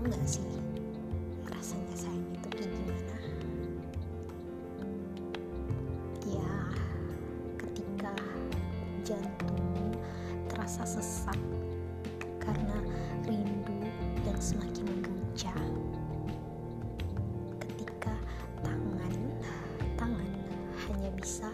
tahu nggak sih rasanya sayang itu kayak gimana? Ya ketika jantung terasa sesak karena rindu yang semakin menggencang ketika tangan tangan hanya bisa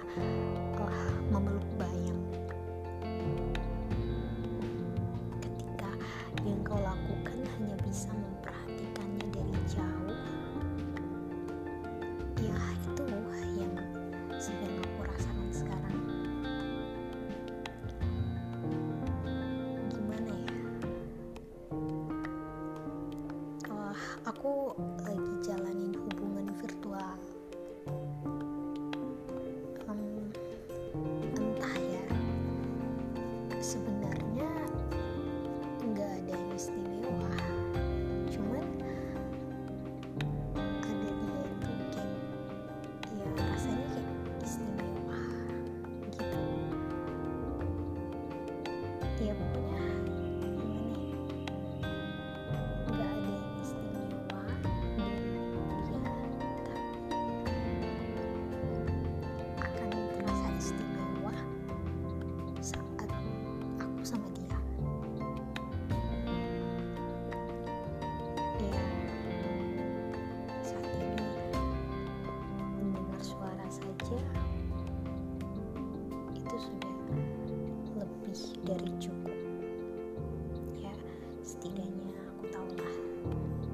setidaknya aku tahu lah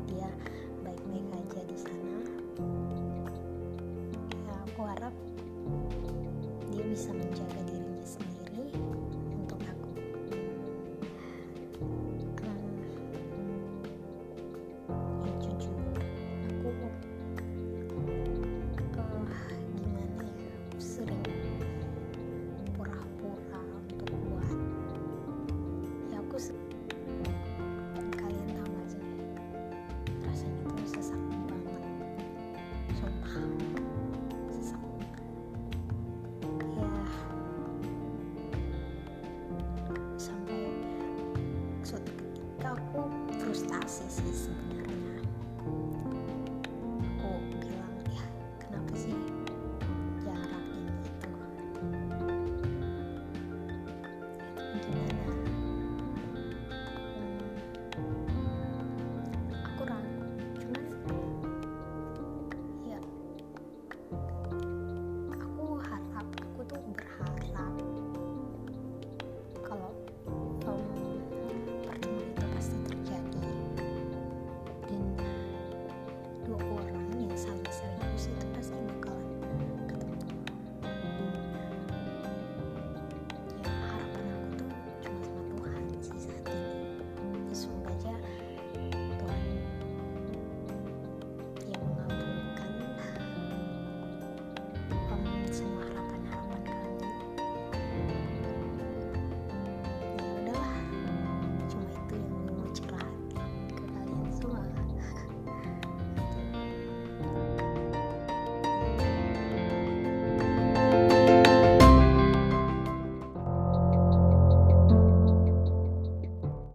dia baik-baik aja di sana. Ya aku harap dia bisa menjaga dirinya sendiri. maksud aku frustasi sih sebenarnya.